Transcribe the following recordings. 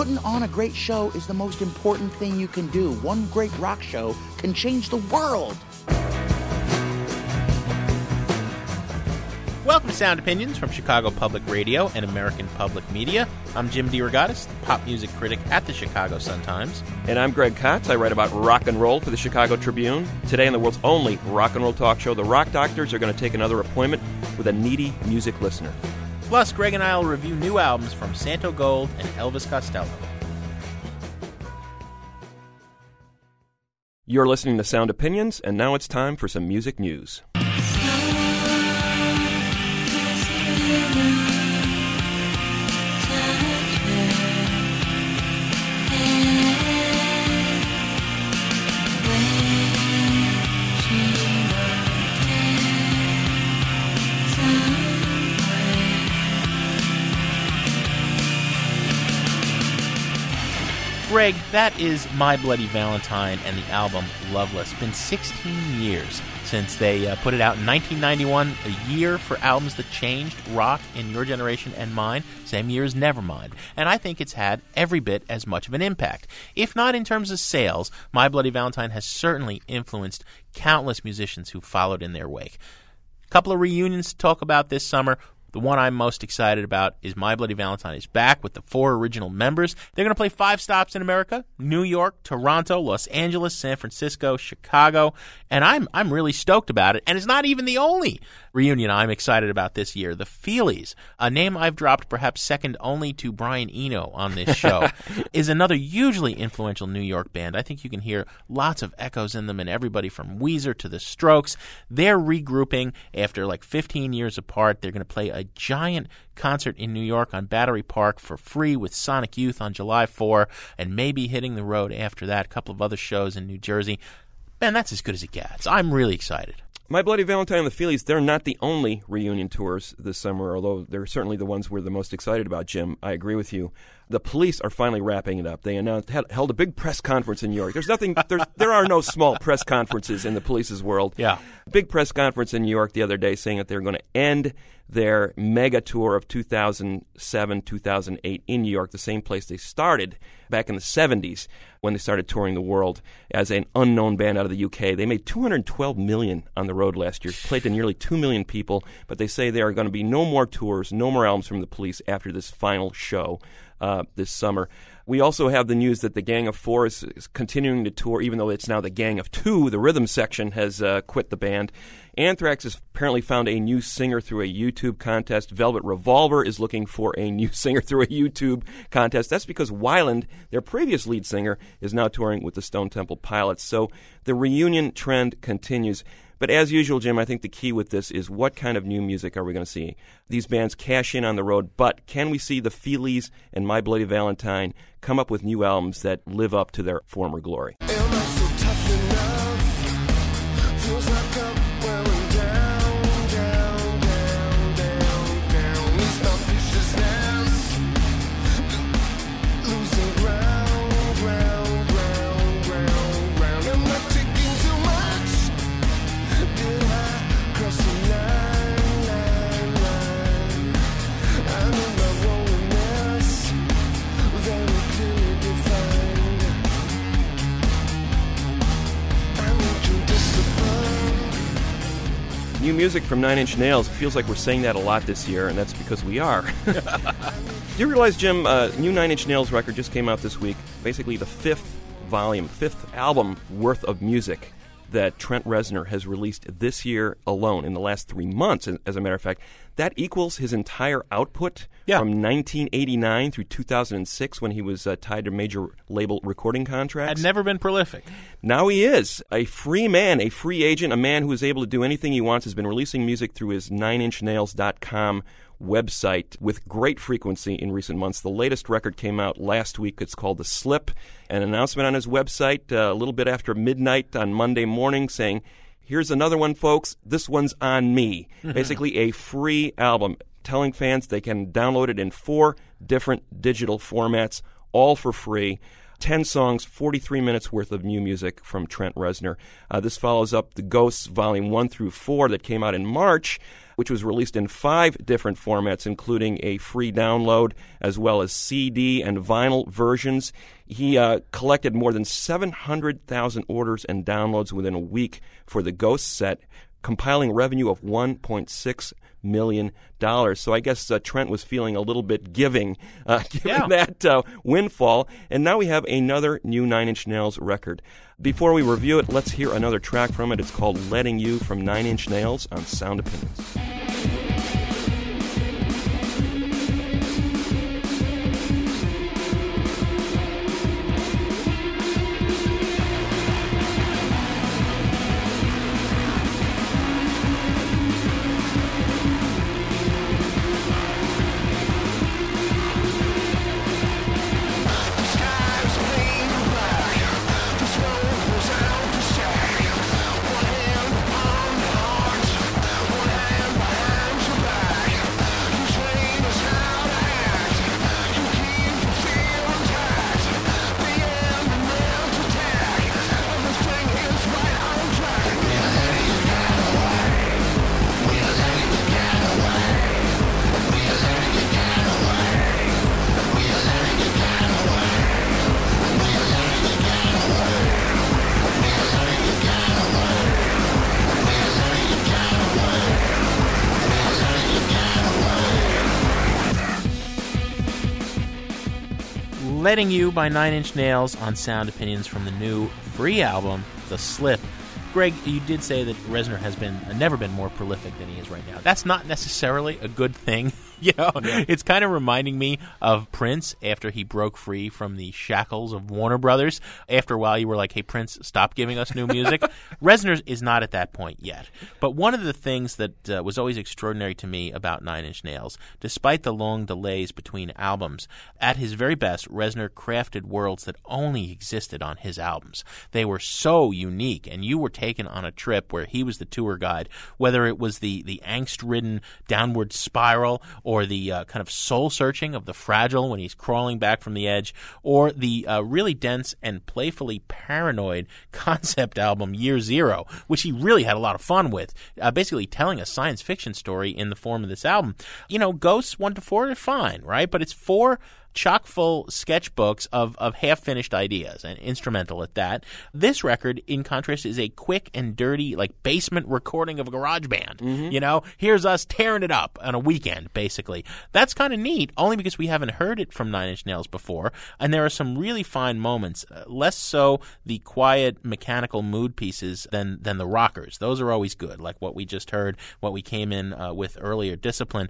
Putting on a great show is the most important thing you can do. One great rock show can change the world. Welcome to Sound Opinions from Chicago Public Radio and American Public Media. I'm Jim DeRogatis, the pop music critic at the Chicago Sun-Times. And I'm Greg Kot. I write about rock and roll for the Chicago Tribune. Today on the world's only rock and roll talk show, the Rock Doctors are going to take another appointment with a needy music listener. Plus, Greg and I will review new albums from Santogold and Elvis Costello. You're listening to Sound Opinions, and now it's time for some music news. Greg, that is My Bloody Valentine and the album Loveless. Been 16 years since they uh, put it out in 1991, a year for albums that changed rock in your generation and mine, same year as Nevermind. And I think it's had every bit as much of an impact. If not in terms of sales, My Bloody Valentine has certainly influenced countless musicians who followed in their wake. Couple of reunions to talk about this summer. The one I'm most excited about is My Bloody Valentine is back with the four original members. They're going to play five stops in America: New York, Toronto, Los Angeles, San Francisco, Chicago, and I'm I'm really stoked about it. And it's not even the only reunion I'm excited about this year. The Feelies, a name I've dropped perhaps second only to Brian Eno on this show, is another hugely influential New York band. I think you can hear lots of echoes in them and everybody from Weezer to the Strokes. They're regrouping after like 15 years apart. They're going to play a giant concert in New York on Battery Park for free with Sonic Youth on July 4 and maybe hitting the road after that. A couple of other shows in New Jersey. Man, that's as good as it gets. I'm really excited. My Bloody Valentine and the Feelies, they're not the only reunion tours this summer, although they're certainly the ones we're the most excited about, Jim. I agree with you. The police are finally wrapping it up. They announced, held a big press conference in New York. There's nothing, there's, there are no small press conferences in the police's world. Yeah. Big press conference in New York the other day saying that they're going to end their mega tour of 2007, 2008 in New York, the same place they started back in the 70s when they started touring the world as an unknown band out of the UK. They made 212 million on the road last year, played to nearly 2 million people, but they say there are going to be no more tours, no more albums from the police after this final show uh, this summer. We also have the news that the Gang of Four is, is, continuing to tour, even though it's now the Gang of Two. The rhythm section has uh, quit the band. Anthrax has apparently found a new singer through a YouTube contest. Velvet Revolver is looking for a new singer through a YouTube contest. That's because Weiland, their previous lead singer, is now touring with the Stone Temple Pilots. So the reunion trend continues. But as usual, Jim, I think the key with this is what kind of new music are we going to see? These bands cash in on the road, but can we see the Feelies and My Bloody Valentine come up with new albums that live up to their former glory? Music from Nine Inch Nails. It feels like we're saying that a lot this year, and that's because we are. Do you realize, Jim, uh, new Nine Inch Nails record just came out this week. Basically, the fifth volume, fifth album worth of music that Trent Reznor has released this year alone in the last three months, as a matter of fact, that equals his entire output Yeah. from 1989 through 2006 when he was uh, tied to major label recording contracts. Had never been prolific. Now he is a free man, a free agent, a man who is able to do anything he wants. Has been releasing music through his 9inchnails.com website with great frequency in recent months. The latest record came out last week. It's called The Slip. An announcement on his website uh, a little bit after midnight on Monday morning saying, Here's another one, folks. This one's on me. Basically, a free album telling fans they can download it in four different digital formats, all for free. 10 songs, 43 minutes worth of new music from Trent Reznor. Uh, this follows up The Ghosts Volume 1 through 4 that came out in March, which was released in five different formats, including a free download as well as CD and vinyl versions. He uh, collected more than 700,000 orders and downloads within a week for the Ghost set, compiling revenue of 1.6 million dollars. So I guess uh, Trent was feeling a little bit giving, uh, given Yeah. that uh, windfall. And now we have another new Nine Inch Nails record. Before we review it, let's hear another track from it. It's called "Letting You" from Nine Inch Nails on Sound Opinions. Letting You by Nine Inch Nails on Sound Opinions from the new free album, The Slip. Greg, you did say that Reznor has been uh, never been more prolific than he is right now. That's not necessarily a good thing. You know, it's kind of reminding me of Prince after he broke free from the shackles of Warner Brothers. After a while, you were like, "Hey, Prince, stop giving us new music." Reznor is not at that point yet. But one of the things that uh, was always extraordinary to me about Nine Inch Nails, despite the long delays between albums, at his very best, Reznor crafted worlds that only existed on his albums. They were so unique, and you were taken on a trip where he was the tour guide, whether it was the the angst-ridden downward spiral or the uh, kind of soul searching of the fragile when he's crawling back from the edge, or the uh, really dense and playfully paranoid concept album Year Zero, which he really had a lot of fun with, uh, basically telling a science fiction story in the form of this album. You know, Ghosts 1 to 4 are fine, right? But it's four chock full sketchbooks of, of half finished ideas and instrumental at that. This record, in contrast, is a quick and dirty, like basement recording of a garage band. You know, here's us tearing it up on a weekend, basically. That's kind of neat, only because we haven't heard it from Nine Inch Nails before, and there are some really fine moments. Uh, less so the quiet mechanical mood pieces than than the rockers. Those are always good, like what we just heard, what we came in uh, with earlier, Discipline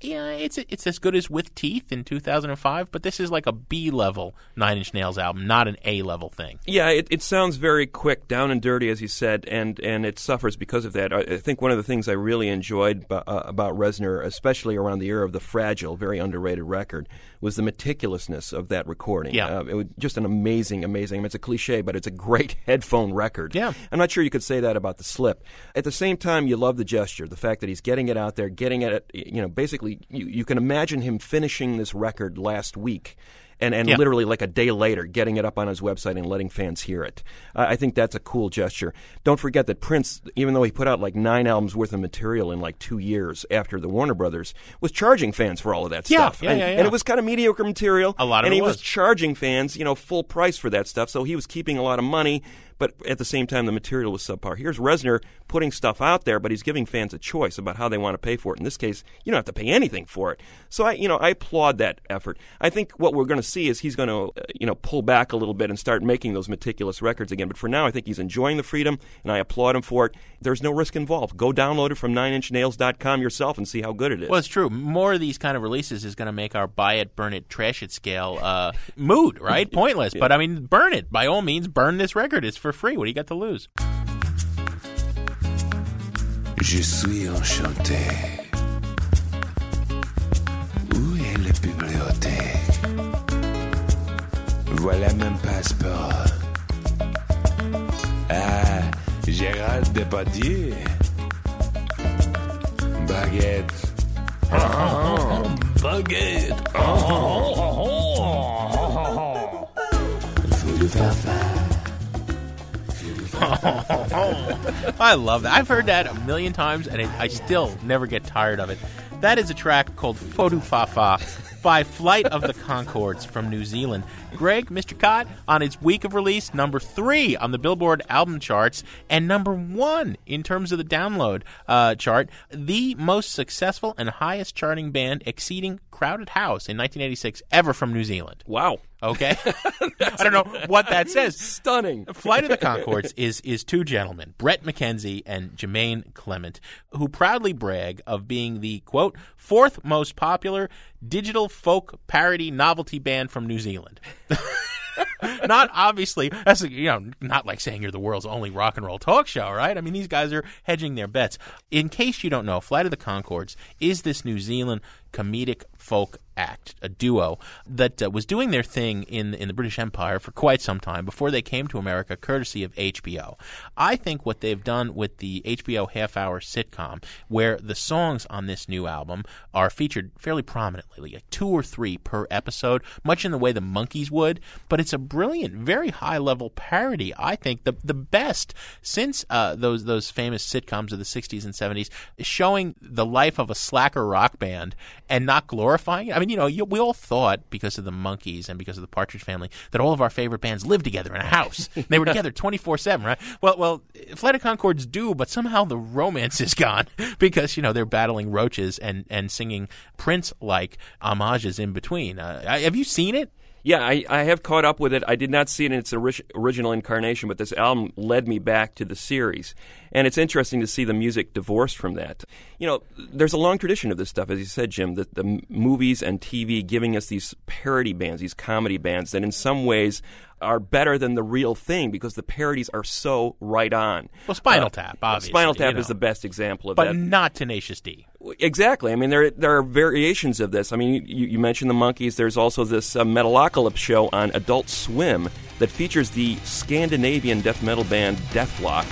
yeah, it's it's as good as With Teeth in 2005, but this is like a B level Nine Inch Nails album, not an A level thing. Yeah, it, it sounds very quick, down and dirty, as you said, and, and it suffers because of that. I, I think one of the things I really enjoyed b- uh, about Reznor, especially around the era of the Fragile, very underrated record, was the meticulousness of that recording. Yeah. Uh, it was just an amazing, amazing. I mean, it's a cliche, but it's a great headphone record. Yeah. I'm not sure you could say that about the slip. At the same time, you love the gesture, the fact that he's getting it out there, getting it. You know, basically, you, you can imagine him finishing this record last week. And, and Yeah. literally like a day later, getting it up on his website and letting fans hear it. Uh, I think that's a cool gesture. Don't forget that Prince, even though he put out like nine albums worth of material in like two years after the Warner Brothers, was charging fans for all of that Yeah, stuff. yeah, and, yeah, yeah. and it was kind of mediocre material. A lot of and he was was. charging fans, you know, full price for that stuff. So he was keeping a lot of money, but at the same time, the material was subpar. Here's Reznor putting stuff out there, but he's giving fans a choice about how they want to pay for it. In this case, you don't have to pay anything for it. So I, you know, I applaud that effort. I think what we're going to see is he's going to, uh, you know, pull back a little bit and start making those meticulous records again. But for now, I think he's enjoying the freedom, and I applaud him for it. There's no risk involved. Go download it from 9inchnails.com yourself and see how good it is. Well, it's true. More of these kind of releases is going to make our buy it, burn it, trash it scale uh, mood, right? Pointless. But I mean, burn it. By all means, burn this record. It's for free. What do you got to lose? Je suis enchanté. Où est la bibliothèque? Voilà mon passeport. Ah, Gérald Depardieu. Baguette. baguette. Faut le faire faire. I love that. I've heard that a million times, and it, I still never get tired of it. That is a track called Foux du Fafa by Flight of the Conchords from New Zealand. Greg, Mr. Kot, on its week of release, number three on the Billboard album charts, and number one in terms of the download uh, chart, the most successful and highest charting band exceeding Crowded House in 1986 ever from New Zealand. wow. Okay, I don't know what that says. Stunning. Flight of the Conchords is is two gentlemen, Brett McKenzie and Jermaine Clement, who proudly brag of being the quote fourth most popular digital folk parody novelty band from New Zealand. not obviously that's you know not like saying you're the world's only rock and roll talk show, right? I mean these guys are hedging their bets. In case you don't know, Flight of the Conchords is this New Zealand comedic folk act, a duo that uh, was doing their thing in in the British Empire for quite some time before they came to America, courtesy of HBO. I think what they've done with the HBO half-hour sitcom, where the songs on this new album are featured fairly prominently, like two or three per episode, much in the way the Monkees would, but it's a brilliant, very high-level parody. I think the the best since uh, those those famous sitcoms of the '60s and '70s, showing the life of a slacker rock band and not glorifying it. I mean, you know, you, we all thought because of the Monkees and because of the Partridge Family that all of our favorite bands lived together in a house. they were together twenty four seven, right? Well, well, Flight of Conchords do, but somehow the romance is gone because you know they're battling roaches and and singing Prince like homages in between. Uh, have you seen it? Yeah, I, I have caught up with it. I did not see it in its ori- original incarnation, but this album led me back to the series. And it's interesting to see the music divorced from that. You know, there's a long tradition of this stuff, as you said, Jim, that the movies and TV giving us these parody bands, these comedy bands that in some ways are better than the real thing because the parodies are so right on. Well, Spinal Uh, Tap, obviously. Spinal Tap you is the best example of but that. But not Tenacious D. Exactly. I mean, there there are variations of this. I mean, you, you mentioned the Monkees. There's also this uh, Metalocalypse show on Adult Swim that features the Scandinavian death metal band Dethklok.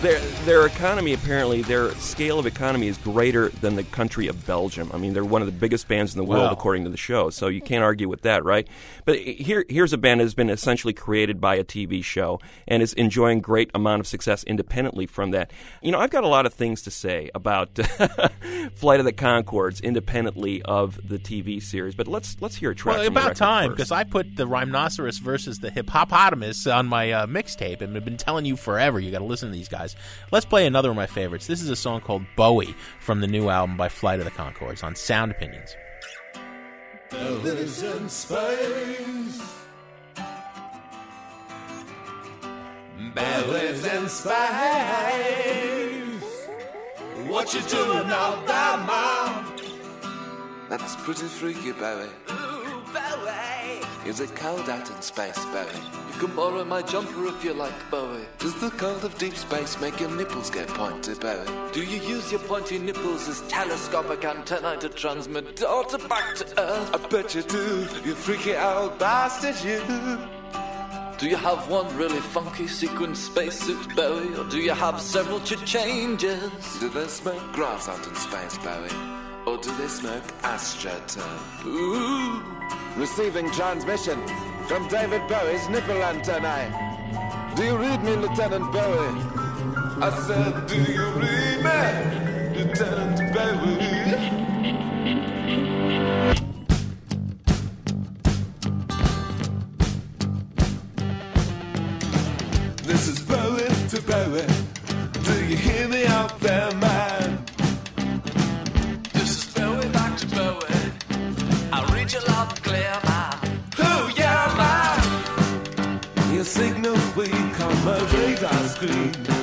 Their their economy apparently their scale of economy is greater than the country of Belgium. I mean, they're one of the biggest bands in the world Wow. according to the show. So you can't argue with that, right? But here here's a band that has been essentially created by a TV show and is enjoying great amount of success independently from that. You know, I've got a lot of things to say about Flight of the Conchords independently of the TV series, but let's let's hear a track. Well, about time because I put the Rhinoceros versus the Hippopotamus on my uh, mixtape and I've been telling you forever you got to listen to these guys. Let's play another of my favorites. This is a song called Bowie from the new album by Flight of the Conchords on Sound Opinions. Lives in space. Bellies in space. What you doing out there, mom? That's pretty freaky, Barry. Is it cold out in space, Barry? You can borrow my jumper if you like, Bowie. Does the cold of deep space make your nipples get pointy, Barry? Do you use your pointy nipples as telescopic antennae to transmit data back to Earth? I bet you do, you freaky old bastard, you. Do you have one really funky sequin spacesuit, Barry? Or do you have several to changes? Do they smoke grass out in space, Barry? Or do they smoke AstroTurf? Ooh! Receiving transmission from David Bowie's nipple antennae. Do you read me, Lieutenant Bowie? I said, do you read me, Lieutenant Bowie? This is Bowie to Bowie. Do you hear me out there, man? My radar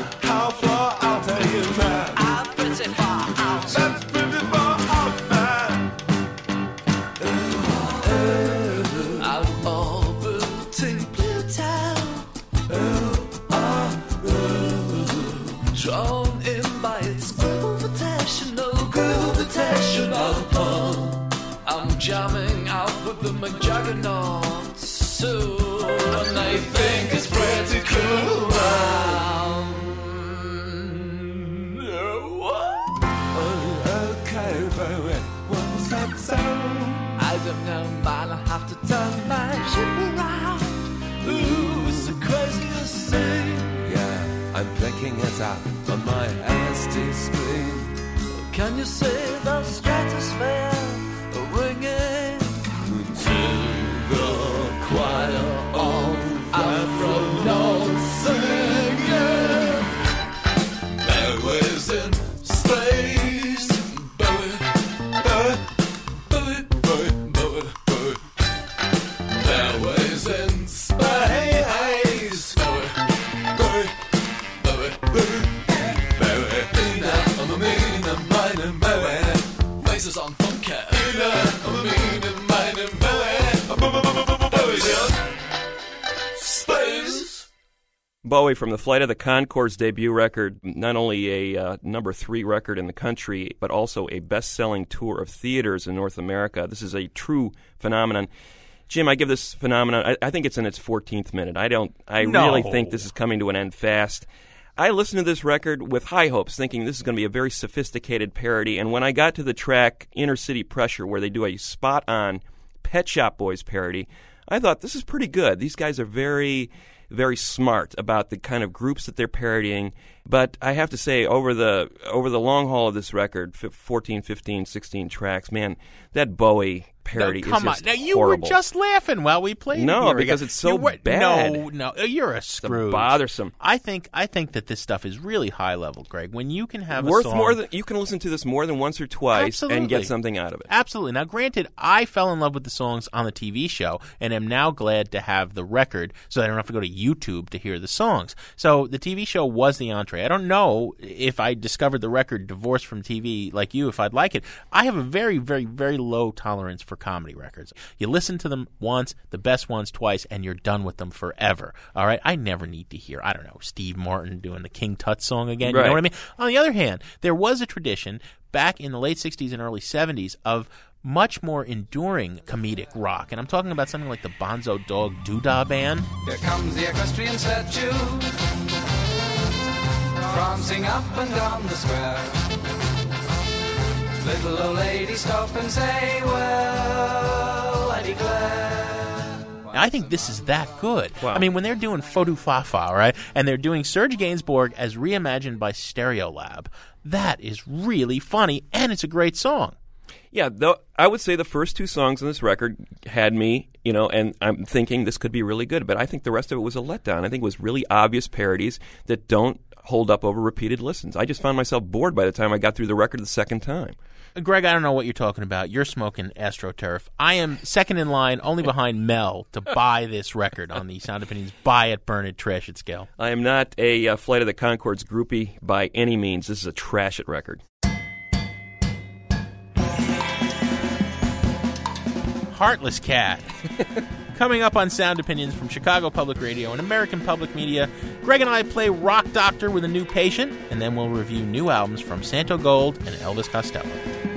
Bowie from the Flight of the Conchords debut record, not only a uh, number three record in the country, but also a best selling tour of theaters in North America. This is a true phenomenon. Jim, I give this phenomenon, I, I think it's in its 14th minute. I don't, I No. really think this is coming to an end fast. I listened to this record with high hopes, thinking this is going to be a very sophisticated parody. And when I got to the track Inner City Pressure, where they do a spot on Pet Shop Boys parody, I thought this is pretty good. These guys are very, very smart about the kind of groups that they're parodying. But I have to say, over the over the long haul of this record, f- 14, 15, 16 tracks, man, that Bowie parody No, come on. Now you horrible. were just laughing while we played. No, here because it's so were- bad. No, no, you're a Scrooge. bothersome. I think I think that this stuff is really high level, Greg. When you can have worth a song, more than you can listen to this more than once or twice and Absolutely. get something out of it. Absolutely. Now, granted, I fell in love with the songs on the TV show and am now glad to have the record so I don't have to go to YouTube to hear the songs. So the TV show was the entree. I don't know if I discovered the record divorced from TV like you, if I'd like it. I have a very, very, very low tolerance for comedy records. You listen to them once, the best ones twice, and you're done with them forever. All right? I never need to hear, I don't know, Steve Martin doing the King Tut song again. You know what I mean? On the other hand, there was a tradition back in the late 60s and early 70s of much more enduring comedic rock. And I'm talking about something like the Bonzo Dog Doodah Band. Here comes the equestrian statue, prancing up and down the square. Little old lady stop and say, Well, I declare. I think this is that good. Wow. I mean, when they're doing Foux du Fafa, right, and they're doing Serge Gainsbourg as reimagined by Stereolab, that is really funny, and it's a great song. Yeah, though I would say the first two songs on this record had me, you know, and I'm thinking this could be really good. But I think the rest of it was a letdown. I think it was really obvious parodies that don't hold up over repeated listens. I just found myself bored by the time I got through the record the second time. Greg, I don't know what you're talking about. You're smoking AstroTurf. I am second in line, only behind Mel, to buy this record on the Sound Opinions Buy It, Burn It, Trash It scale. I am not a uh, Flight of the Conchords groupie by any means. This is a trash it record. Heartless Cat. Coming up on Sound Opinions from Chicago Public Radio and American Public Media, Greg and I play Rock Doctor with a new patient, and then we'll review new albums from Santogold and Elvis Costello.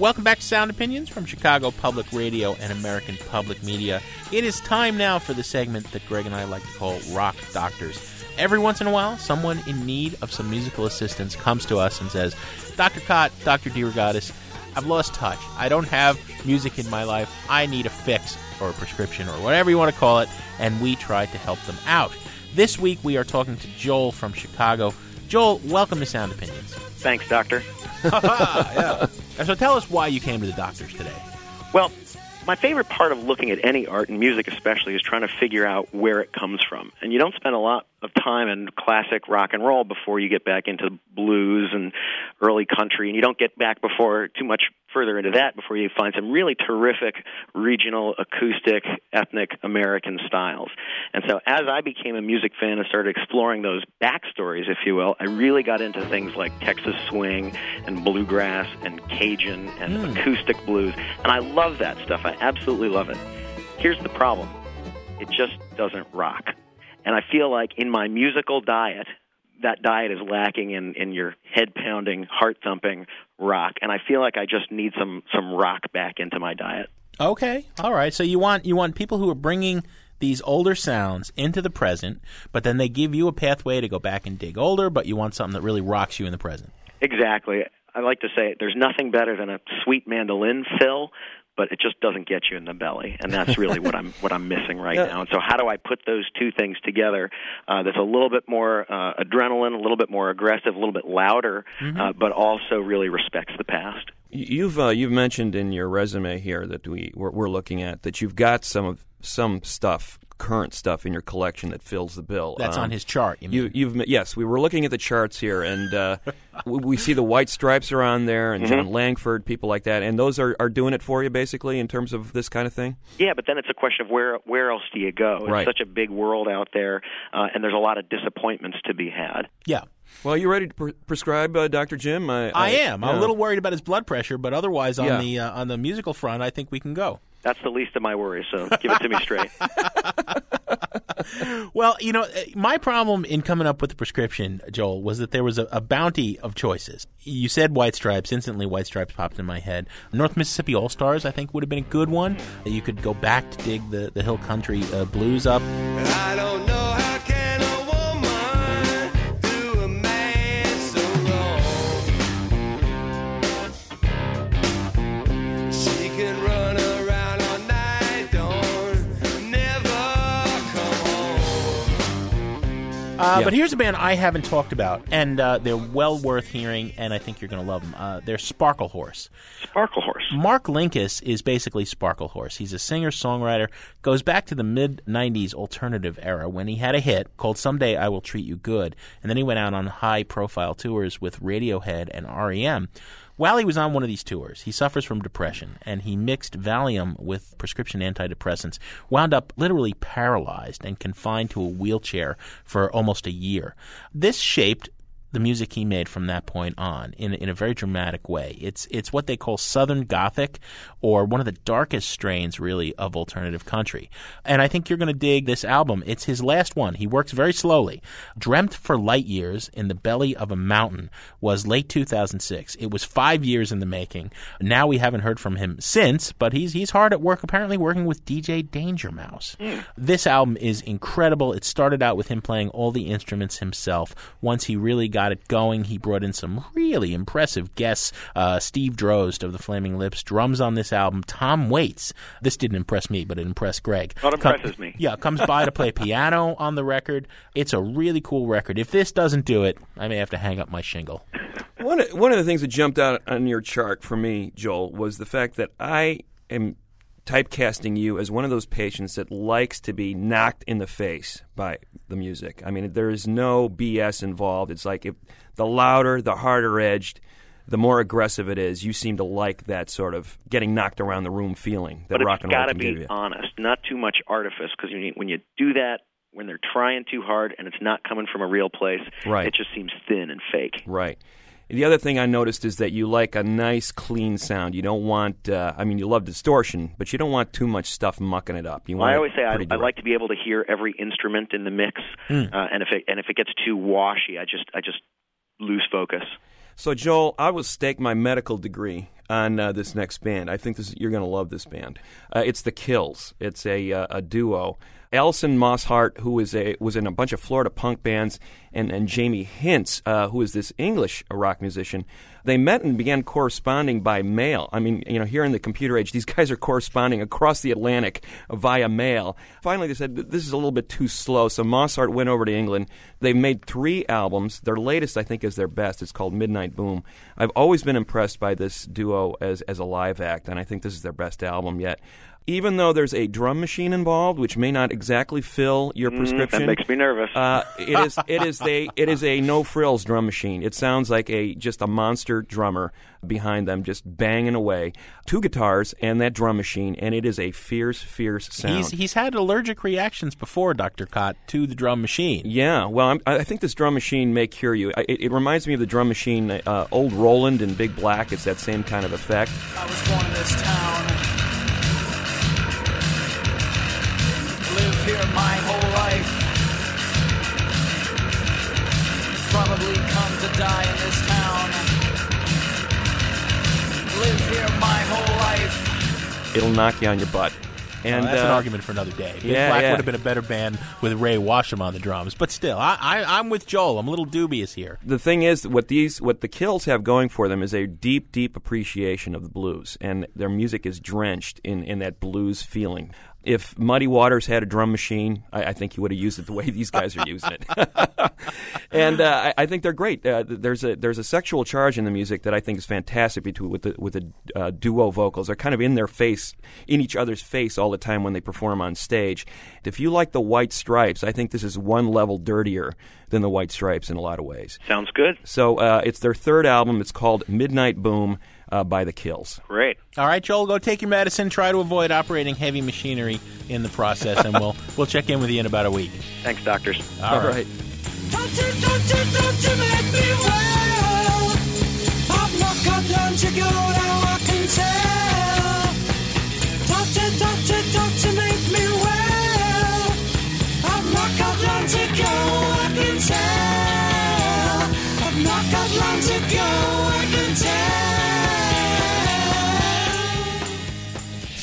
Welcome back to Sound Opinions from Chicago Public Radio and American Public Media. It is time now for the segment that Greg and I like to call Rock Doctors. Every once in a while, someone in need of some musical assistance comes to us and says, Dr. Kot, Dr. DeRogatis, I've lost touch. I don't have music in my life. I need a fix or a prescription or whatever you want to call it, and we try to help them out. This week we are talking to Joel from Chicago. Joel, welcome to Sound Opinions. Thanks, Doctor. yeah. So tell us why you came to the doctors today. Well, my favorite part of looking at any art and music, especially, is trying to figure out where it comes from. And you don't spend a lot of time in classic rock and roll before you get back into blues and early country, and you don't get back before too much further into that before you find some really terrific regional, acoustic, ethnic American styles. And so, as I became a music fan and started exploring those backstories, if you will, I really got into things like Texas swing and bluegrass and Cajun and Hmm. acoustic blues, and I love that stuff. I absolutely love it. Here's the problem it just doesn't rock. And I feel like in my musical diet, that diet is lacking in, in your head pounding, heart thumping rock. And I feel like I just need some, some rock back into my diet. Okay. All right. So you want you want people who are bringing these older sounds into the present, but then they give you a pathway to go back and dig older, but you want something that really rocks you in the present. Exactly. I like to say there's nothing better than a sweet mandolin fill, but it just doesn't get you in the belly, and that's really what I'm what I'm missing right Yeah. now. And so, how do I put those two things together? Uh, that's a little bit more uh, adrenaline, a little bit more aggressive, a little bit louder, uh, but also really respects the past. You've uh, you've mentioned in your resume here that we we're, we're looking at that you've got some of some stuff, current stuff in your collection that fills the bill. That's Um, on his chart. You mean? You, you've yes, we were looking at the charts here, and uh, we, we see the White Stripes are on there, and Jon Langford, people like that, and those are, are doing it for you basically in terms of this kind of thing. Yeah, but then it's a question of where where else do you go? It's Right. such a big world out there, uh, and there's a lot of disappointments to be had. yeah. Well, you ready to pre- prescribe, uh, Doctor Jim? I, I am. I'm a little worried about his blood pressure, but otherwise on Yeah. the uh, on the musical front, I think we can go. That's the least of my worries. So give it to me straight. Well, you know, my problem in coming up with the prescription, Joel, was that there was a, a bounty of choices. You said White Stripes. Instantly, White Stripes popped in my head. North Mississippi All Stars, I think, would have been a good one. You could go back to dig the, the Hill Country uh, blues up. Uh, Yeah. But here's a band I haven't talked about, and uh, they're well worth hearing, and I think you're going to love them. Uh, they're Sparklehorse. Sparkle Horse. Mark Linkous is basically Sparklehorse. He's a singer songwriter, goes back to the mid 90s alternative era when he had a hit called Someday I Will Treat You Good, and then he went out on high profile tours with Radiohead and REM. While he was on one of these tours, he suffers from depression and he mixed Valium with prescription antidepressants, wound up literally paralyzed and confined to a wheelchair for almost a year. This shaped the music he made from that point on in in a very dramatic way. It's it's what they call Southern Gothic, or one of the darkest strains, really, of alternative country. And I think you're going to dig this album. It's his last one. He works very slowly. Dreamt for light years in the belly of a mountain was late 2006. It was five years in the making. Now we haven't heard from him since, but he's he's hard at work. Apparently, working with DJ Danger Mouse. Mm. This album is incredible. It started out with him playing all the instruments himself. Once he really got it going, he brought in some really impressive guests. Uh, Steve Drozd of the Flaming Lips drums on this album. Tom Waits. This didn't impress me, but it impressed Greg. Well, it Com- impresses me. Yeah, comes by to play piano on the record. It's a really cool record. If this doesn't do it, I may have to hang up my shingle. One of, one of the things that jumped out on your chart for me, Joel, was the fact that I am typecasting you as one of those patients that likes to be knocked in the face by the music. I mean, there is no BS involved. It's like if the louder, the harder edged, the more aggressive it is. You seem to like that sort of getting knocked around the room feeling that but rock and roll can give you. got to be honest, not too much artifice, because when you do that, when they're trying too hard and it's not coming from a real place, Right. it just seems thin and fake. Right. The other thing I noticed is that you like a nice, clean sound. You don't want, uh, I mean, you love distortion, but you don't want too much stuff mucking it up. You Well, want I always say I, I like to be able to hear every instrument in the mix, Hmm. uh, and if it and if it gets too washy, I just I just lose focus. So, Joel, I will stake my medical degree on uh, this next band. I think this you're going to love this band. Uh, it's the Kills. It's a uh, a duo. Alison Mosshart, who is a was in a bunch of Florida punk bands, and, and Jamie Hince, uh, who is this English rock musician. They met and began corresponding by mail. I mean, you know, here in the computer age, these guys are corresponding across the Atlantic via mail. Finally, they said this is a little bit too slow, so Mosshart went over to England. They made three albums. Their latest, I think, is their best. It's called Midnight Boom. I've always been impressed by this duo as as a live act, and I think this is their best album yet even though there's a drum machine involved, which may not exactly fill your prescription. Mm, that makes me nervous. Uh, it is it is a it is a no frills drum machine. It sounds like a just a monster drummer behind them, just banging away. Two guitars and that drum machine, and it is a fierce, fierce sound. He's he's had allergic reactions before, Doctor Kot, to the drum machine. Yeah, well, I'm, I think this drum machine may cure you. It, it reminds me of the drum machine, uh, old Roland and Big Black. It's that same kind of effect. Here my whole life. Probably come to die in this town. Live here my whole life. It'll knock you on your butt. And that's an uh, argument for another day. Big yeah, Black yeah. would have been a better band with Rey Washam on the drums, but still, I, I, I'm with Joel. I'm a little dubious here. the thing is, what these, what the Kills have going for them is a deep, deep appreciation of the blues, and their music is drenched in, in that blues feeling. If Muddy Waters had a drum machine, I, I think he would have used it the way these guys are using it. and uh, I, I think they're great. Uh, there's a there's a sexual charge in the music that I think is fantastic between with the with the uh, duo vocals. They're kind of in their face, in each other's face all the time when they perform on stage. If you like the White Stripes, I think this is one level dirtier than the White Stripes in a lot of ways. Sounds good. So uh, it's their third album. It's called Midnight Boom uh, by the Kills. Great. All right, Joel, go take your medicine. Try to avoid operating heavy machinery in the process, and we'll we'll check in with you in about a week. Thanks, doctors. All right. Don't you, don't you, don't you make me well? I'm not got to go now, I can tell.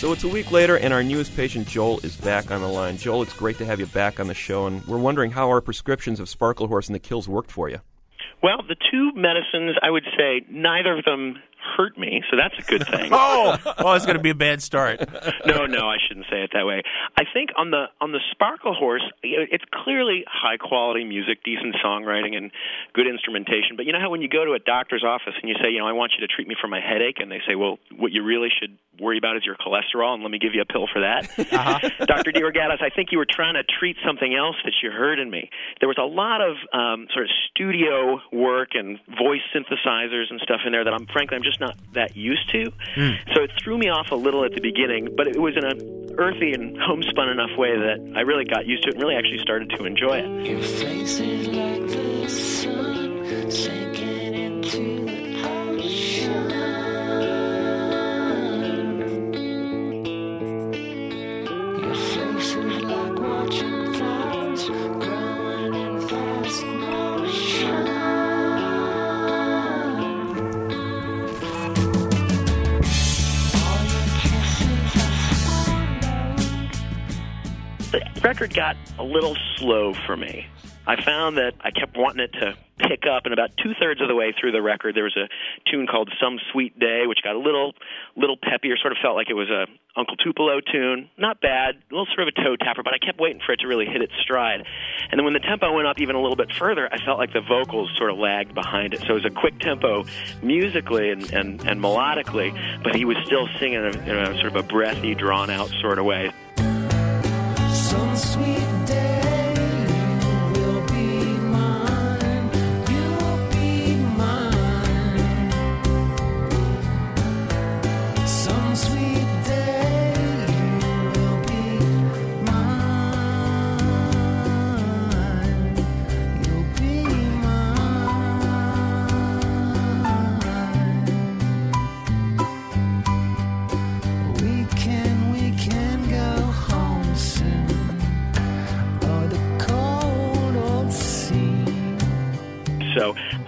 So it's a week later, and our newest patient, Joel, is back on the line. Joel, it's great to have you back on the show, and we're wondering how our prescriptions of Sparklehorse and the Kills worked for you. Well, the two medicines, I would say neither of them hurt me, so that's a good thing. Oh, oh, it's going to be a bad start. no, no, I shouldn't say it that way. I think on the on the Sparklehorse, it's clearly high quality music, decent songwriting, and good instrumentation. But you know how when you go to a doctor's office and you say, you know, I want you to treat me for my headache, and they say, well, what you really should worry about is your cholesterol, and let me give you a pill for that. Dr. DeRogatis, I think you were trying to treat something else that you heard in me. There was a lot of um, sort of studio work and voice synthesizers and stuff in there that I'm frankly I'm just not that used to. Hmm. So it threw me off a little at the beginning, but it was in an earthy and homespun enough way that I really got used to it and really actually started to enjoy it. Your face is like the sun sinking into the ocean. Your face is like watching flowers growing in fast motion. The record got a little slow for me. I found that I kept wanting it to pick up, and about two thirds of the way through the record, there was a tune called "Some Sweet Day," which got a little, little peppier. Sort of felt like it was a Uncle Tupelo tune. Not bad, a little sort of a toe tapper, but I kept waiting for it to really hit its stride. And then when the tempo went up even a little bit further, I felt like the vocals sort of lagged behind it. So it was a quick tempo musically and, and, and melodically, but he was still singing in a, in a sort of a breathy, drawn out sort of way.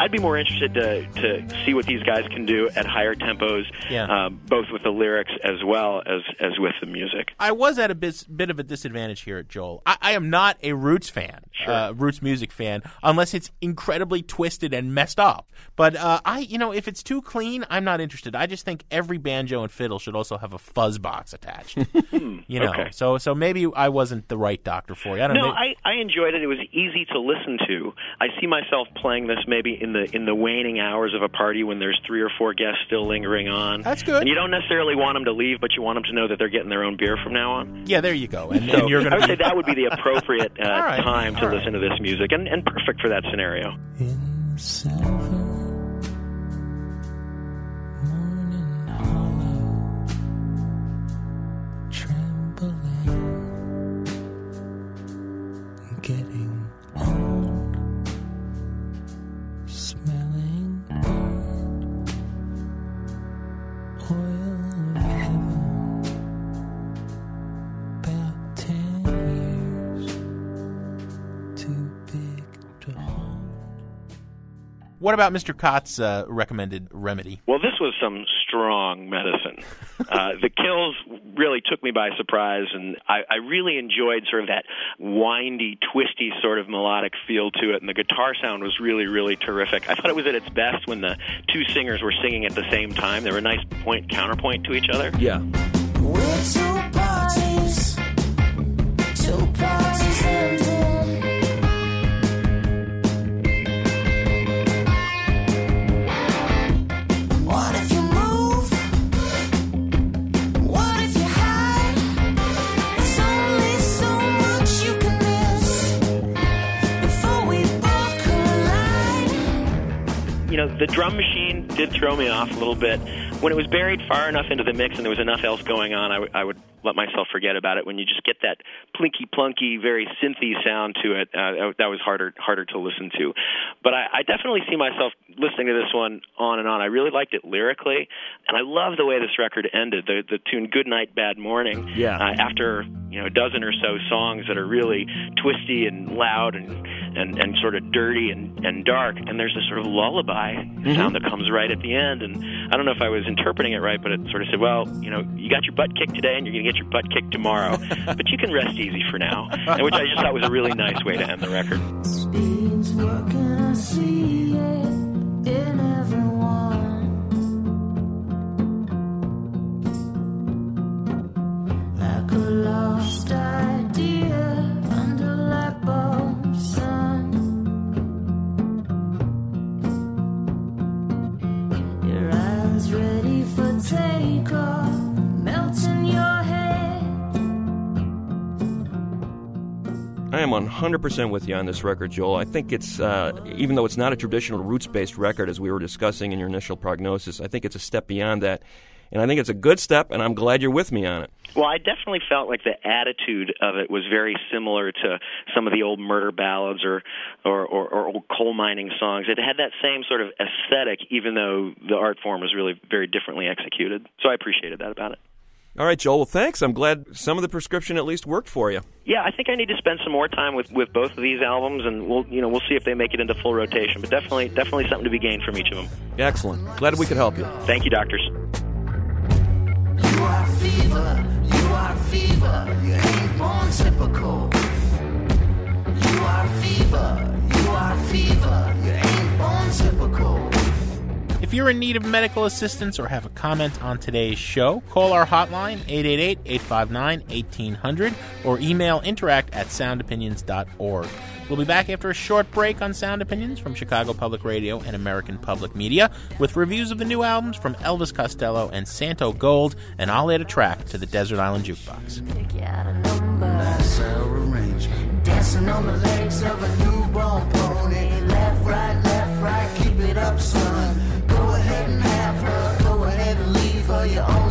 I'd be more interested to to see what these guys can do at higher tempos, Yeah. uh, both with the lyrics as well as as with the music. I was at a bit, bit of a disadvantage here, at Joel. I, I am not a Roots fan, uh, Roots music fan, unless it's incredibly twisted and messed up. But uh, I, you know, if it's too clean, I'm not interested. I just think every banjo and fiddle should also have a fuzz box attached. you know, okay. so so maybe I wasn't the right doctor for you. I don't No, know. I, I enjoyed it. It was easy to listen to. I see myself playing this maybe in the in the waning hours of a party when there's three or four guests still lingering on. That's good. And you don't necessarily want them to leave, but you want them to know that they're getting their own beer from now on. yeah, there you go. And, So and you're going I would to say that would be the appropriate uh, All right, time to all right. listen to this music, and, and perfect for that scenario. In silver What about Mr. Kot's uh, recommended remedy? Well, this was some strong medicine. uh, the Kills really took me by surprise, and I, I really enjoyed sort of that windy, twisty sort of melodic feel to it, and the guitar sound was really, really terrific. I thought it was at its best when the two singers were singing at the same time. They were a nice point counterpoint to each other. Yeah. We're two parties, two parties know, the drum machine did throw me off a little bit. When it was buried far enough into the mix and there was enough else going on, I, w- I would let myself forget about it. When you just get that plinky plunky, very synthy sound to it, uh, that was harder harder to listen to. But I, I definitely see myself listening to this one on and on. I really liked it lyrically, and I love the way this record ended. The the tune "Good Night, Bad Morning." Yeah. Uh, after you know a dozen or so songs that are really twisty and loud and and, and sort of dirty and, and dark, and there's this sort of lullaby sound that comes right at the end. And I don't know if I was interpreting it right, but it sort of said, well, you know, you got your butt kicked today, and you're going to get your butt kicked tomorrow, but you can rest easy for now, and which I just thought was a really nice way to end the record. 100% with you on this record, Joel. I think it's, uh, even though it's not a traditional roots based record, as we were discussing in your initial prognosis, I think it's a step beyond that. And I think it's a good step, and I'm glad you're with me on it. Well, I definitely felt like the attitude of it was very similar to some of the old murder ballads or or, or, or old coal mining songs. It had that same sort of aesthetic, even though the art form was really very differently executed. So I appreciated that about it. All right, Joel. Well, thanks. I'm glad some of the prescription at least worked for you. Yeah, I think I need to spend some more time with, with both of these albums, and we'll you know we'll see if they make it into full rotation. But definitely definitely something to be gained from each of them. Excellent. Glad we could help you. Thank you, doctors. You are fever, you are fever, you ain't born typical. You are fever, you are fever, you ain't born typical. If you're in need of medical assistance or have a comment on today's show, call our hotline 888-859-1800 or email interact at soundopinions.org. We'll be back after a short break on Sound Opinions from Chicago Public Radio and American Public Media with reviews of the new albums from Elvis Costello and Santogold, and I'll add a track to the Desert Island Jukebox. And leave her.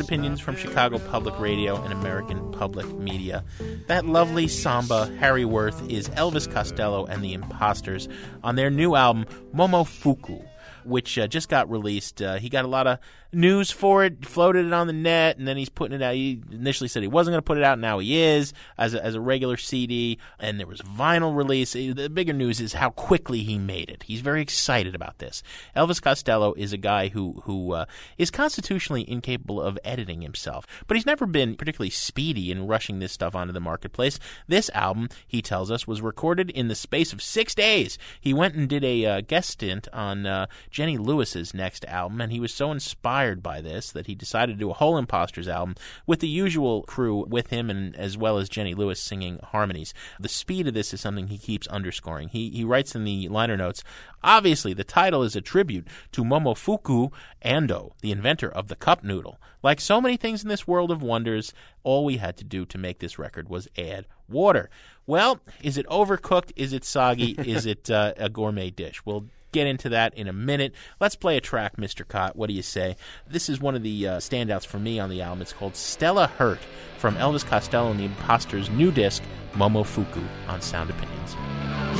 Opinions from Chicago Public Radio and American Public Media. That lovely samba, Harry Worth, is Elvis Costello and the Imposters on their new album, Momofuku, which uh, just got released. Uh, he got a lot of news for it, floated it on the net, and then he's putting it out. He initially said he wasn't going to put it out, now he is as a, as a regular CD, and there was vinyl release. Uh, The bigger news is how quickly he made it. He's very excited about this. Elvis Costello is a guy who who uh, is constitutionally incapable of editing himself, but he's never been particularly speedy in rushing this stuff onto the marketplace. This album, he tells us, was recorded in the space of six days. He went and did a uh, guest stint on uh, Jenny Lewis's next album, and he was so inspired by this that he decided to do a whole Imposters album with the usual crew with him, and as well as Jenny Lewis singing harmonies. The speed of this is something he keeps underscoring. He he writes in the liner notes. Obviously, the title is a tribute to Momofuku Ando, the inventor of the cup noodle. Like so many things in this world of wonders, all we had to do to make this record was add water. Well, is it overcooked? Is it soggy? is it uh, a gourmet dish? We'll get into that in a minute. Let's play a track, Mr. Kot. What do you say? This is one of the uh, standouts for me on the album. It's called Stella Hurt from Elvis Costello and the Imposters' new disc, Momofuku, on Sound Opinions.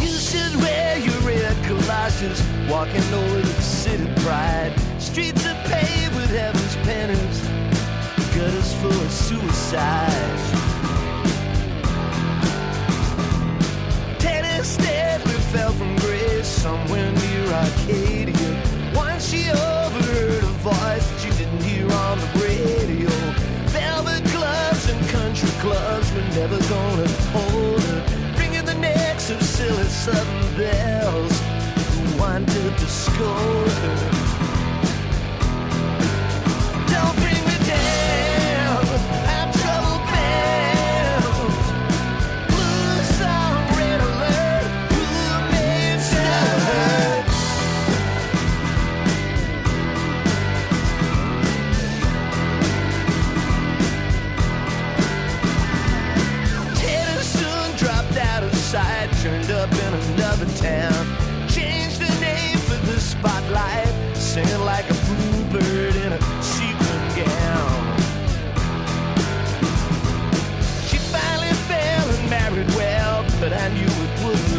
You should wear your red walking over the city pride. Streets are paved with heaven's gutters full of Stedley fell from grace somewhere near Arcadia. Once she overheard a voice that you didn't hear on the radio. Velvet gloves and country clubs were never gonna hold her. Ringing the necks of silly southern bells who wanted to scold her.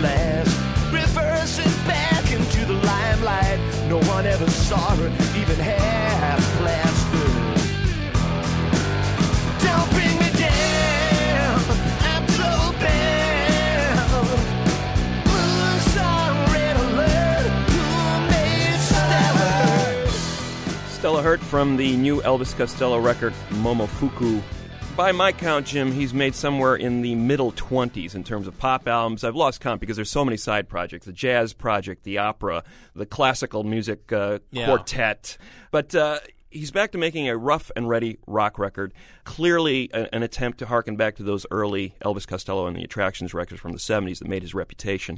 Last. Reversing back into the limelight, no one ever saw her even half plastered. Don't bring me down. I'm bound. Blues red alert. Who made Stella? Stella Hurt from the new Elvis Costello record, Momofuku. By my count, Jim, he's made somewhere in the middle 20s in terms of pop albums. I've lost count because there's so many side projects the jazz project, the opera, the classical music uh, Yeah. quartet. But uh, he's back to making a rough and ready rock record. Clearly, a- an attempt to harken back to those early Elvis Costello and the Attractions records from the 70s that made his reputation.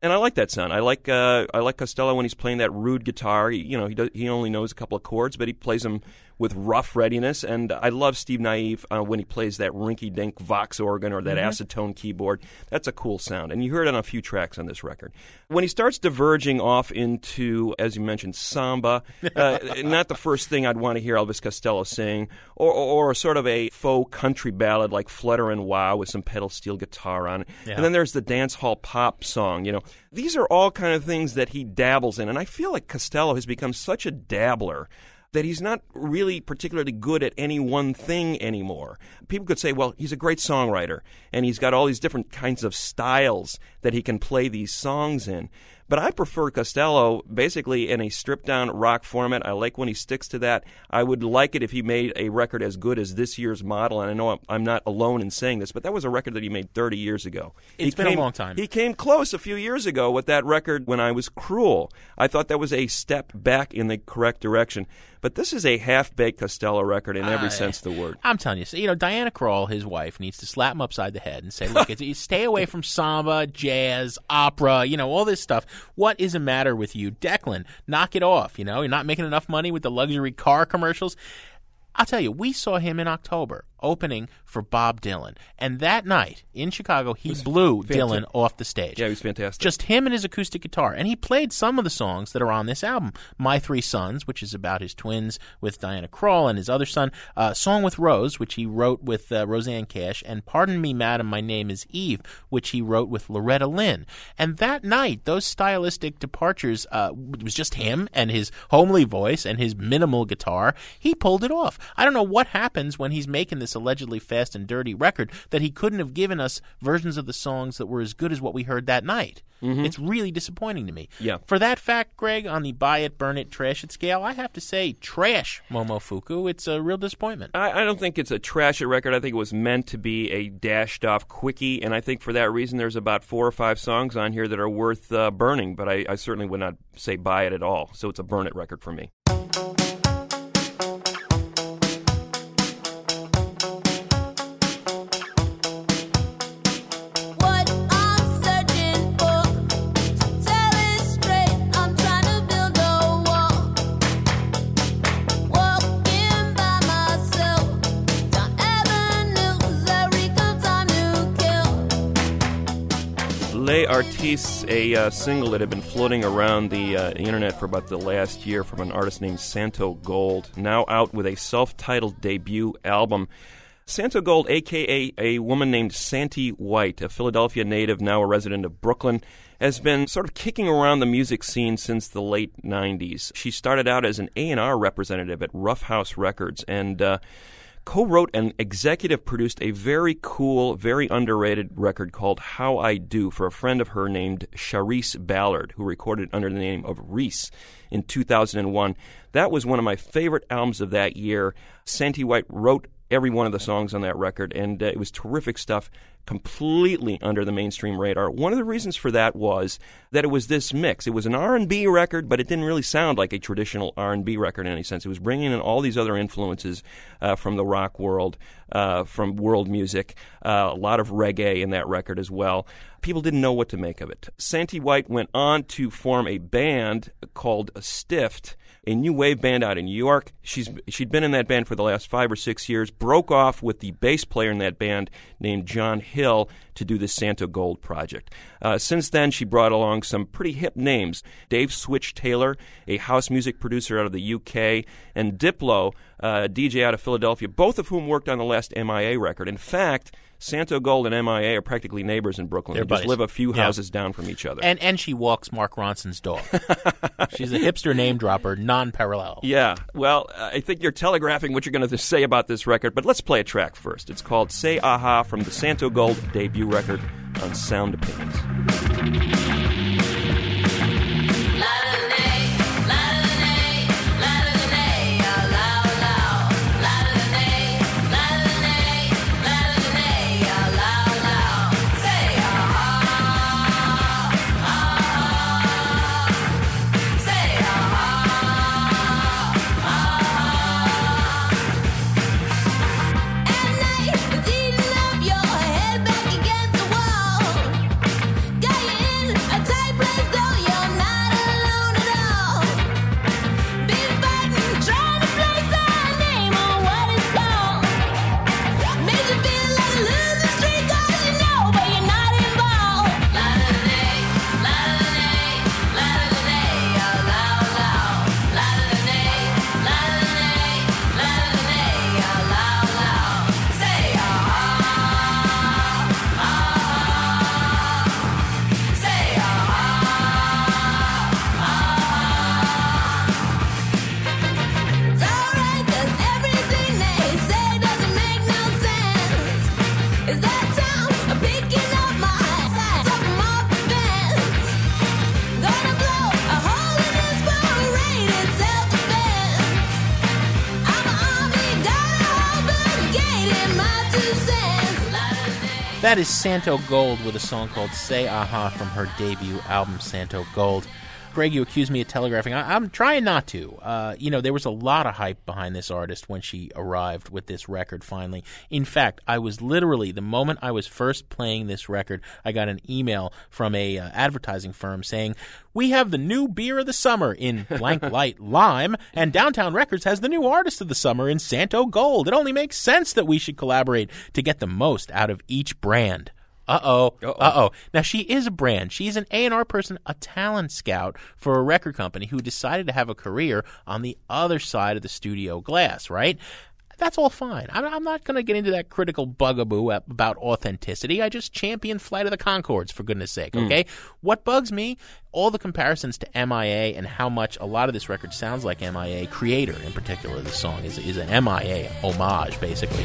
And I like that sound. I like uh, I like Costello when he's playing that rude guitar. He, you know, he does, he only knows a couple of chords, but he plays them with rough readiness. And I love Steve Nieve uh, when he plays that rinky-dink Vox organ or that Ace Tone keyboard. That's a cool sound, and you hear it on a few tracks on this record. When he starts diverging off into, as you mentioned, samba, uh, not the first thing I'd want to hear Elvis Costello sing, or, or, or sort of a faux country ballad like Flutter and Wow with some pedal steel guitar on it. Yeah. And then there's the dance hall pop song. You know, these are all kind of things that he dabbles in, and I feel like Costello has become such a dabbler that he's not really particularly good at any one thing anymore. People could say, well, he's a great songwriter, and he's got all these different kinds of styles that he can play these songs in. But I prefer Costello basically in a stripped down rock format. I like when he sticks to that. I would like it if he made a record as good as this year's model. And I know I'm, not alone in saying this, but that was a record that he made 30 years ago. It's he been a came- long time. He came close a few years ago with that record when I was cruel. I thought that was a step back in the correct direction. But this is a half baked Costello record in every I- sense of the word. I'm telling you, so, you know, Diana Krall, his wife, needs to slap him upside the head and say, "Look, stay away from samba, jazz, opera, you know, all this stuff. What is the matter with you, Declan? Knock it off. You know, you're not making enough money with the luxury car commercials." I'll tell you, we saw him in October opening for Bob Dylan, and that night in Chicago, he blew Dylan off the stage. Yeah, he was fantastic. Just him and his acoustic guitar. And he played some of the songs that are on this album. My Three Sons, which is about his twins with Diana Krall and his other son. Uh, Song with Rose, which he wrote with uh, Rosanne Cash. And Pardon Me, Madam, My Name is Eve, which he wrote with Loretta Lynn. And that night, those stylistic departures, uh, it was just him and his homely voice and his minimal guitar. He pulled it off. I don't know what happens when he's making this allegedly fast and dirty record that he couldn't have given us versions of the songs that were as good as what we heard that night. It's really disappointing to me. Yeah. For that fact, Greg, on the buy it, burn it, trash it scale, I have to say trash Momofuku. It's a real disappointment. I, I don't think it's a trash it record. I think it was meant to be a dashed off quickie, and I think for that reason, there's about four or five songs on here that are worth uh, burning. But I, I certainly would not say buy it at all. So it's a burn it record for me. Artistes, a uh, single that had been floating around the uh, internet for about the last year from an artist named Santogold, now out with a self titled debut album. Santogold, aka a woman named Santi White, a Philadelphia native, now a resident of Brooklyn, has been sort of kicking around the music scene since the late 90s. She started out as an A&R representative at Rough House Records and uh, co-wrote and executive produced a very cool, very underrated record called How I Do for a friend of her named Shareese Ballard, who recorded under the name of Res in 2001. That was one of my favorite albums of that year. Santi White wrote every one of the songs on that record, and uh, it was terrific stuff. Completely under the mainstream radar. One of the reasons for that was that it was this mix. It was an R&B record, but it didn't really sound like a traditional R&B record in any sense. It was bringing in all these other influences uh, from the rock world, uh, from world music, uh, a lot of reggae in that record as well. People didn't know what to make of it. Santi White went on to form a band called Stiffed a new wave band out in New York. She's she'd been in that band for the last five or six years. Broke off with the bass player in that band named John Hill to do the Santogold project. Uh, since then, she brought along some pretty hip names: Dave Switch Taylor, a house music producer out of the UK, and Diplo, uh, a DJ out of Philadelphia. Both of whom worked on the last MIA record. In fact. Santogold and MIA are practically neighbors in Brooklyn. They're they just buddies. live a few Yeah. houses down from each other. And and she walks Mark Ronson's dog. She's a hipster name dropper, non-parallel. Yeah, well, uh, I think you're telegraphing what you're going to say about this record, but let's play a track first. It's called Say Aha from the Santogold debut record on Sound Opinions. Is Santo Gold with a song called Say Aha from her debut album, Santogold. Greg, you accused me of telegraphing. I- I'm trying not to. Uh, you know, there was a lot of hype behind this artist when she arrived with this record finally. In fact, I was literally, the moment I was first playing this record, I got an email from a uh, advertising firm saying, we have the new beer of the summer in blank light lime, and Downtown Records has the new artist of the summer in Santogold. It only makes sense that we should collaborate to get the most out of each brand. Uh oh. Uh oh. Now she is a brand. She's an A and R person, a talent scout for a record company who decided to have a career on the other side of the studio glass. Right. That's all fine. I'm, I'm not going to get into that critical bugaboo about authenticity. I just champion Flight of the Conchords, for goodness sake, Mm. okay? What bugs me? All the comparisons to MIA and how much a lot of this record sounds like MIA. Creator, in particular, the song is, is an MIA homage, basically.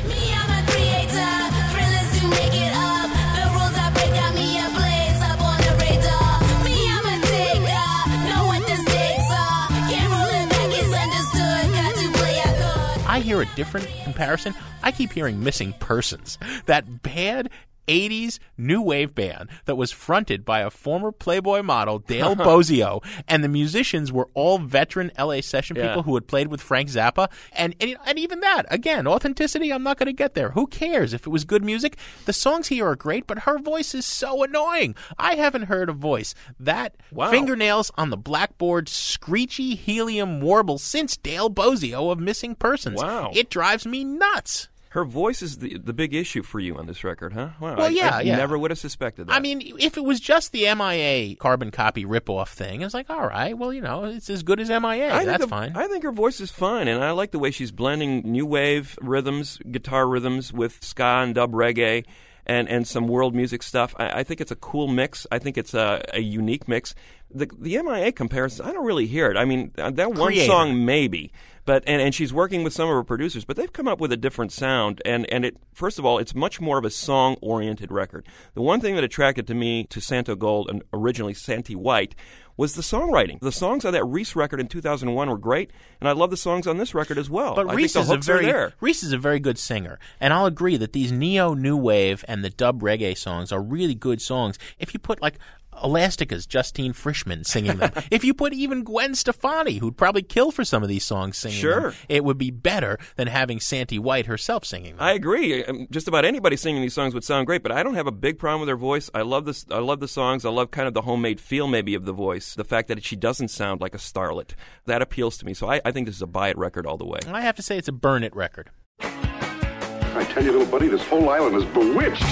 Hear a different comparison. I keep hearing Missing Persons. That bad 80s new wave band that was fronted by a former Playboy model, Dale Bozzio, and the musicians were all veteran LA session Yeah. people who had played with Frank Zappa. And, and, and even that, again, authenticity, I'm not going to get there. Who cares if it was good music? The songs here are great, but her voice is so annoying. I haven't heard a voice that Wow. fingernails on the blackboard, screechy helium warble since Dale Bozzio of Missing Persons. Wow. It drives me nuts. Her voice is the the big issue for you on this record, huh? Wow, Well, I, yeah, I yeah. never would have suspected that. I mean, if it was just the MIA carbon copy ripoff thing, it's like, all right, well, you know, it's as good as MIA. I That's fine. I think her voice is fine, and I like the way she's blending new wave rhythms, guitar rhythms with ska and dub reggae, and, and some world music stuff. I, I think it's a cool mix. I think it's a, a unique mix. The the MIA comparisons, I don't really hear it. I mean, uh, that one Creator. song maybe, but and, and she's working with some of her producers, but they've come up with a different sound. And and it first of all, it's much more of a song oriented record. The one thing that attracted to me to Santogold and originally Santi White was the songwriting. The songs on that Res record in 2001 were great, and I love the songs on this record as well. But I Res think is a very are there. Res is a very good singer, and I'll agree that these neo new wave and the dub reggae songs are really good songs. If you put like Elastica's Justine Frischmann singing them, if you put even Gwen Stefani, who'd probably kill for some of these songs singing them, it would be better than having Santi White herself singing them. I agree. Um, Just about anybody singing these songs would sound great, but I don't have a big problem with her voice. I love this. I love the songs. I love kind of the homemade feel, maybe, of the voice. The fact that she doesn't sound like a starlet that appeals to me. So I, I think this is a buy it record all the way. I have to say it's a burn it record. I tell you, little buddy, this whole island is bewitched.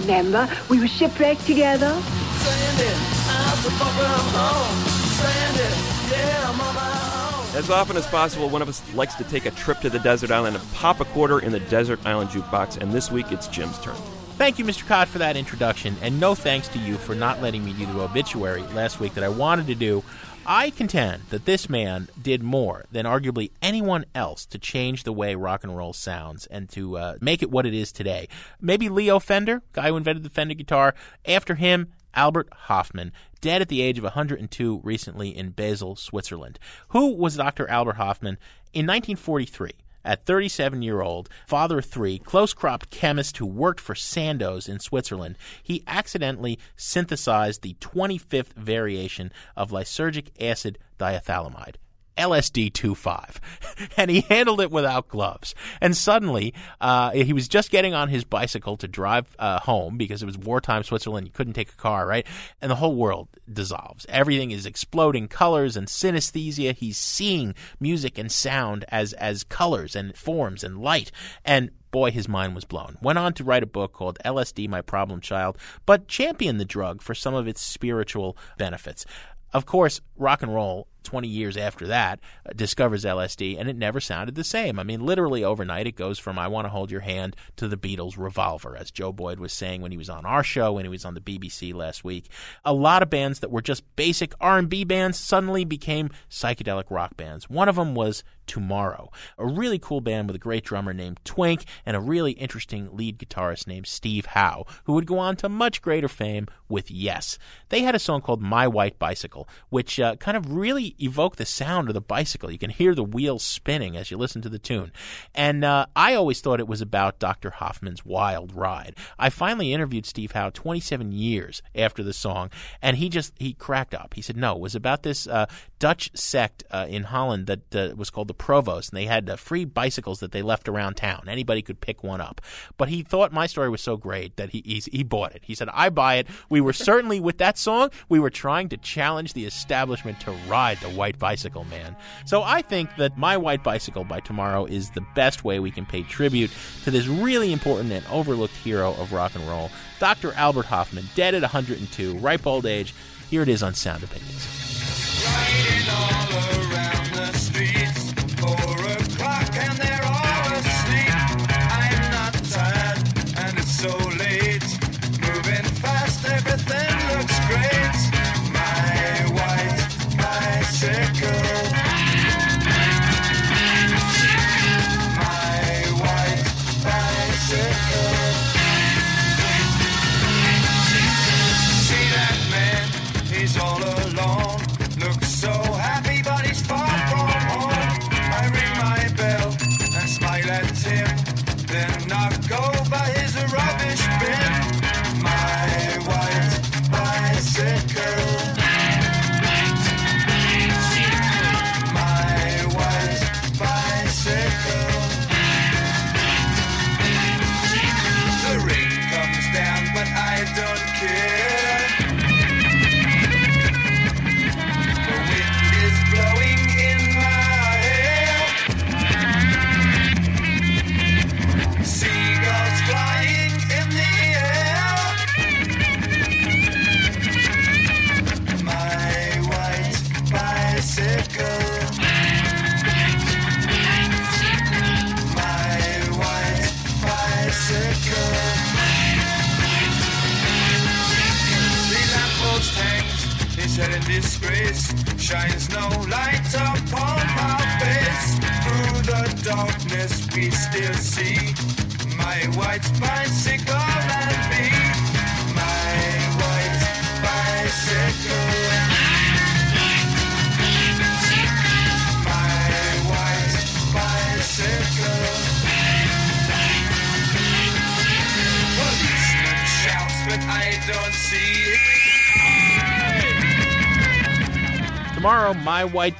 Remember, we were shipwrecked together. Stranded, I'm so far from home. Stranded, yeah, I'm on my own. As often as possible, one of us likes to take a trip to the desert island and pop a quarter in the desert island jukebox. And this week, it's Jim's turn. Thank you, Mr. Kot, for that introduction, and no thanks to you for not letting me do the obituary last week that I wanted to do. I contend that this man did more than arguably anyone else to change the way rock and roll sounds and to uh, make it what it is today. Maybe Leo Fender, guy who invented the Fender guitar. After him, Albert Hofmann, dead at the age of 102 recently in Basel, Switzerland. Who was Dr. Albert Hofmann? In 1943, at 37 year old, father of three, close cropped chemist who worked for Sandoz in Switzerland, he accidentally synthesized the 25th variation of lysergic acid diethylamide. LSD 25. and he handled it without gloves. And suddenly, uh, he was just getting on his bicycle to drive uh, home because it was wartime Switzerland. You couldn't take a car, right? And the whole world dissolves. Everything is exploding colors and synesthesia. He's seeing music and sound as, as colors and forms and light. And boy, his mind was blown. Went on to write a book called LSD, My Problem Child, but championed the drug for some of its spiritual benefits. Of course, rock and roll, 20 years after that, uh, discovers LSD, and it never sounded the same. I mean, literally overnight, it goes from I Want to Hold Your Hand to the Beatles' Revolver, as Joe Boyd was saying when he was on our show, when he was on the BBC last week. A lot of bands that were just basic R&B bands suddenly became psychedelic rock bands. One of them was Tomorrow. A really cool band with a great drummer named Twink and a really interesting lead guitarist named Steve Howe, who would go on to much greater fame with Yes. They had a song called My White Bicycle, which uh, kind of really evoked the sound of the bicycle. You can hear the wheels spinning as you listen to the tune. And uh, I always thought it was about Dr. Hofmann's wild ride. I finally interviewed Steve Howe 27 years after the song, and he just he cracked up. He said, "No, it was about this uh, Dutch sect uh, in Holland that was called the Provost, and they had uh, free bicycles that they left around town. Anybody could pick one up. But he thought my story was so great that he he, he bought it. He said, "I buy it." We were certainly with that song, we were trying to challenge the establishment to ride the white bicycle, man. So I think that My White Bicycle by Tomorrow is the best way we can pay tribute to this really important and overlooked hero of rock and roll, Dr. Albert Hofmann, dead at 102, ripe old age. Here it is on Sound Opinions.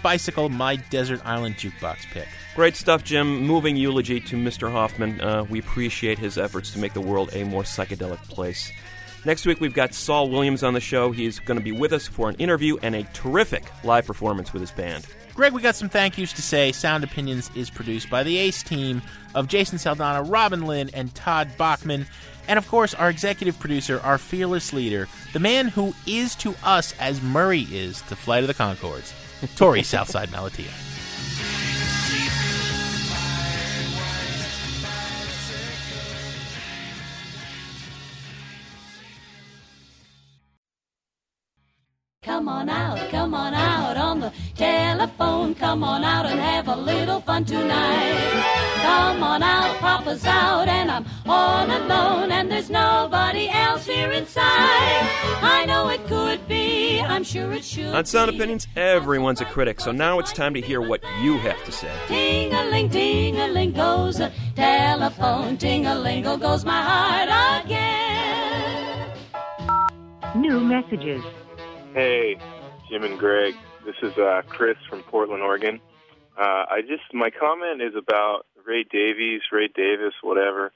Bicycle, my Desert Island Jukebox pick. Great stuff, Jim. Moving eulogy to Mr. Hofmann. Uh, we appreciate his efforts to make the world a more psychedelic place. Next week, we've got Saul Williams on the show. He's going to be with us for an interview and a terrific live performance with his band. Greg, we got some thank yous to say. Sound Opinions is produced by the ACE team of Jason Saldanha, Robin Linn, and Todd Bachman. And of course, our executive producer, our fearless leader, the man who is to us as Murray is to Flight of the Conchords, Torey Southside Malatia. Come on out, come on out on the telephone. Come on out and have a little fun tonight. Come out, Papa's out, and I'm all alone, and there's nobody else here inside. I know it could be, I'm sure it should. On Sound Opinions, everyone's a critic, so now it's time to hear what you have to say. Ding a ling, ding a ling goes a telephone. Ting a ling goes my heart again. New messages. Hey, Jim and Greg. This is uh, Chris from Portland, Oregon. Uh, I just my comment is about Ray Davies, Ray Davis, whatever.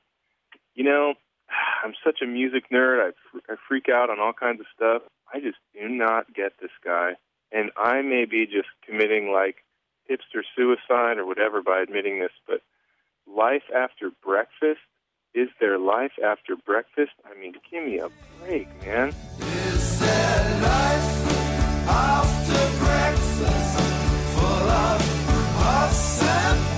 You know, I'm such a music nerd. I, I freak out on all kinds of stuff. I just do not get this guy, and I may be just committing like hipster suicide or whatever by admitting this, but life after breakfast is there life after breakfast? I mean, give me a break, man. Is there life after breakfast, full of possibility.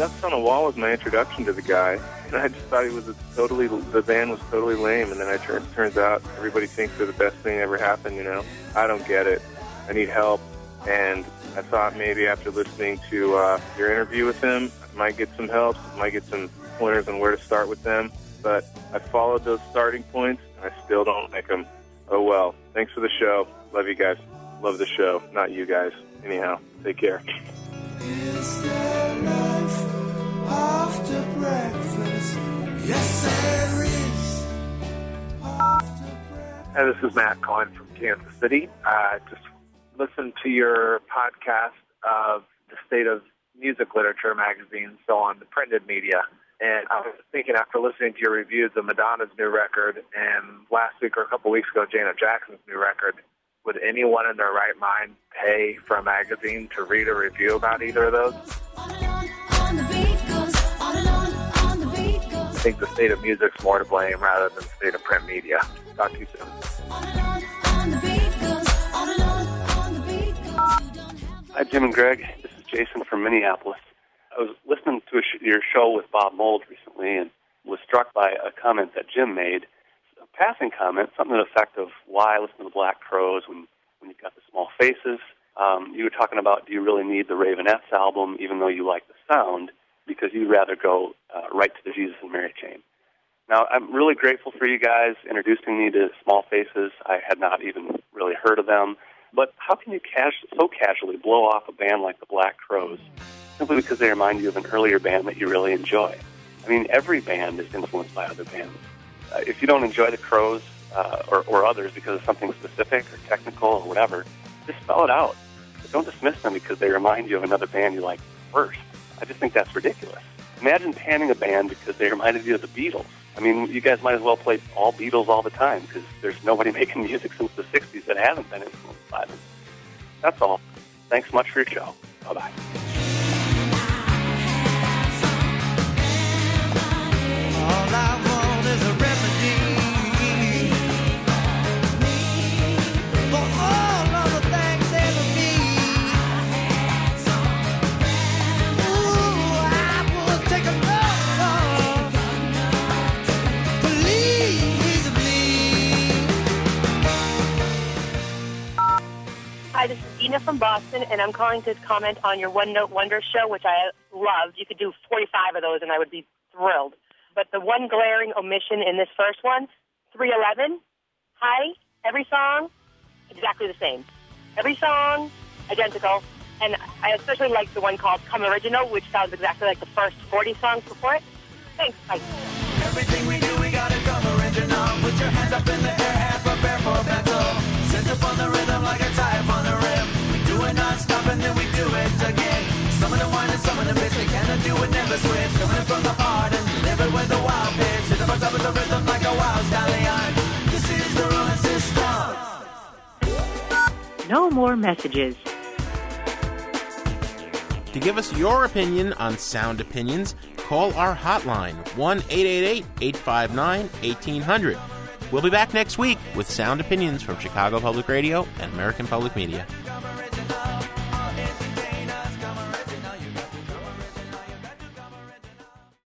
That's on a Wall was my introduction to the guy, and I just thought he was totally the band was totally lame. And then I turn, turns out everybody thinks they're the best thing that ever happened. You know, I don't get it. I need help, and I thought maybe after listening to uh, your interview with him, I might get some help, might get some pointers on where to start with them. But I followed those starting points, and I still don't like them. Oh well. Thanks for the show. Love you guys. Love the show. Not you guys. Anyhow, take care. After breakfast? Yes, there is. Hi, this is Matt calling from Kansas City. Uh, just listened to your podcast of the state of music literature magazine, so on the printed media. And I was thinking after listening to your reviews of Madonna's new record and last week or a couple weeks ago, Janet Jackson's new record, would anyone in their right mind pay for a magazine to read a review about either of those? Think the state of music's more to blame rather than the state of print media. Talk to you soon. Hi, Jim and Greg. This is Jason from Minneapolis. I was listening to sh- your show with Bob Mould recently and was struck by a comment that Jim made. A passing comment, something to the effect of why listen to the Black Crowes when, when you've got the small faces. Um, you were talking about do you really need the Raveonettes album even though you like the sound because you'd rather go uh, right to the Jesus and Mary chain. Now, I'm really grateful for you guys introducing me to Small Faces. I had not even really heard of them. But how can you cas- so casually blow off a band like the Black Crowes simply because they remind you of an earlier band that you really enjoy? I mean, every band is influenced by other bands. Uh, if you don't enjoy the Crowes uh, or, or others because of something specific or technical or whatever, just spell it out. But don't dismiss them because they remind you of another band you like first. I just think that's ridiculous. Imagine panning a band because they reminded you of the Beatles. I mean, you guys might as well play all Beatles all the time because there's nobody making music since the 60s that hasn't been influenced by them. That's all. Thanks much for your show. Bye bye. This from Boston, and I'm calling to comment on your One Note Wonder show, which I loved. You could do 45 of those, and I would be thrilled. But the one glaring omission in this first one, 311, hi, every song, exactly the same. Every song, identical. And I especially like the one called Come Original, which sounds exactly like the first 40 songs before it. Thanks. Bye. Everything we do, we gotta come original. Put your hands up in the air it non-stop and then we do it again. Some of the wine and some of the bitch, they cannot do it, never switch. Coming from the heart and live it with the wild pitch. Sit up on top of the rhythm like a wild stallion. This is the rolling system. No more messages. To give us your opinion on Sound Opinions, call our hotline 1 888 859 1800. We'll be back next week with Sound Opinions from Chicago Public Radio and American Public Media.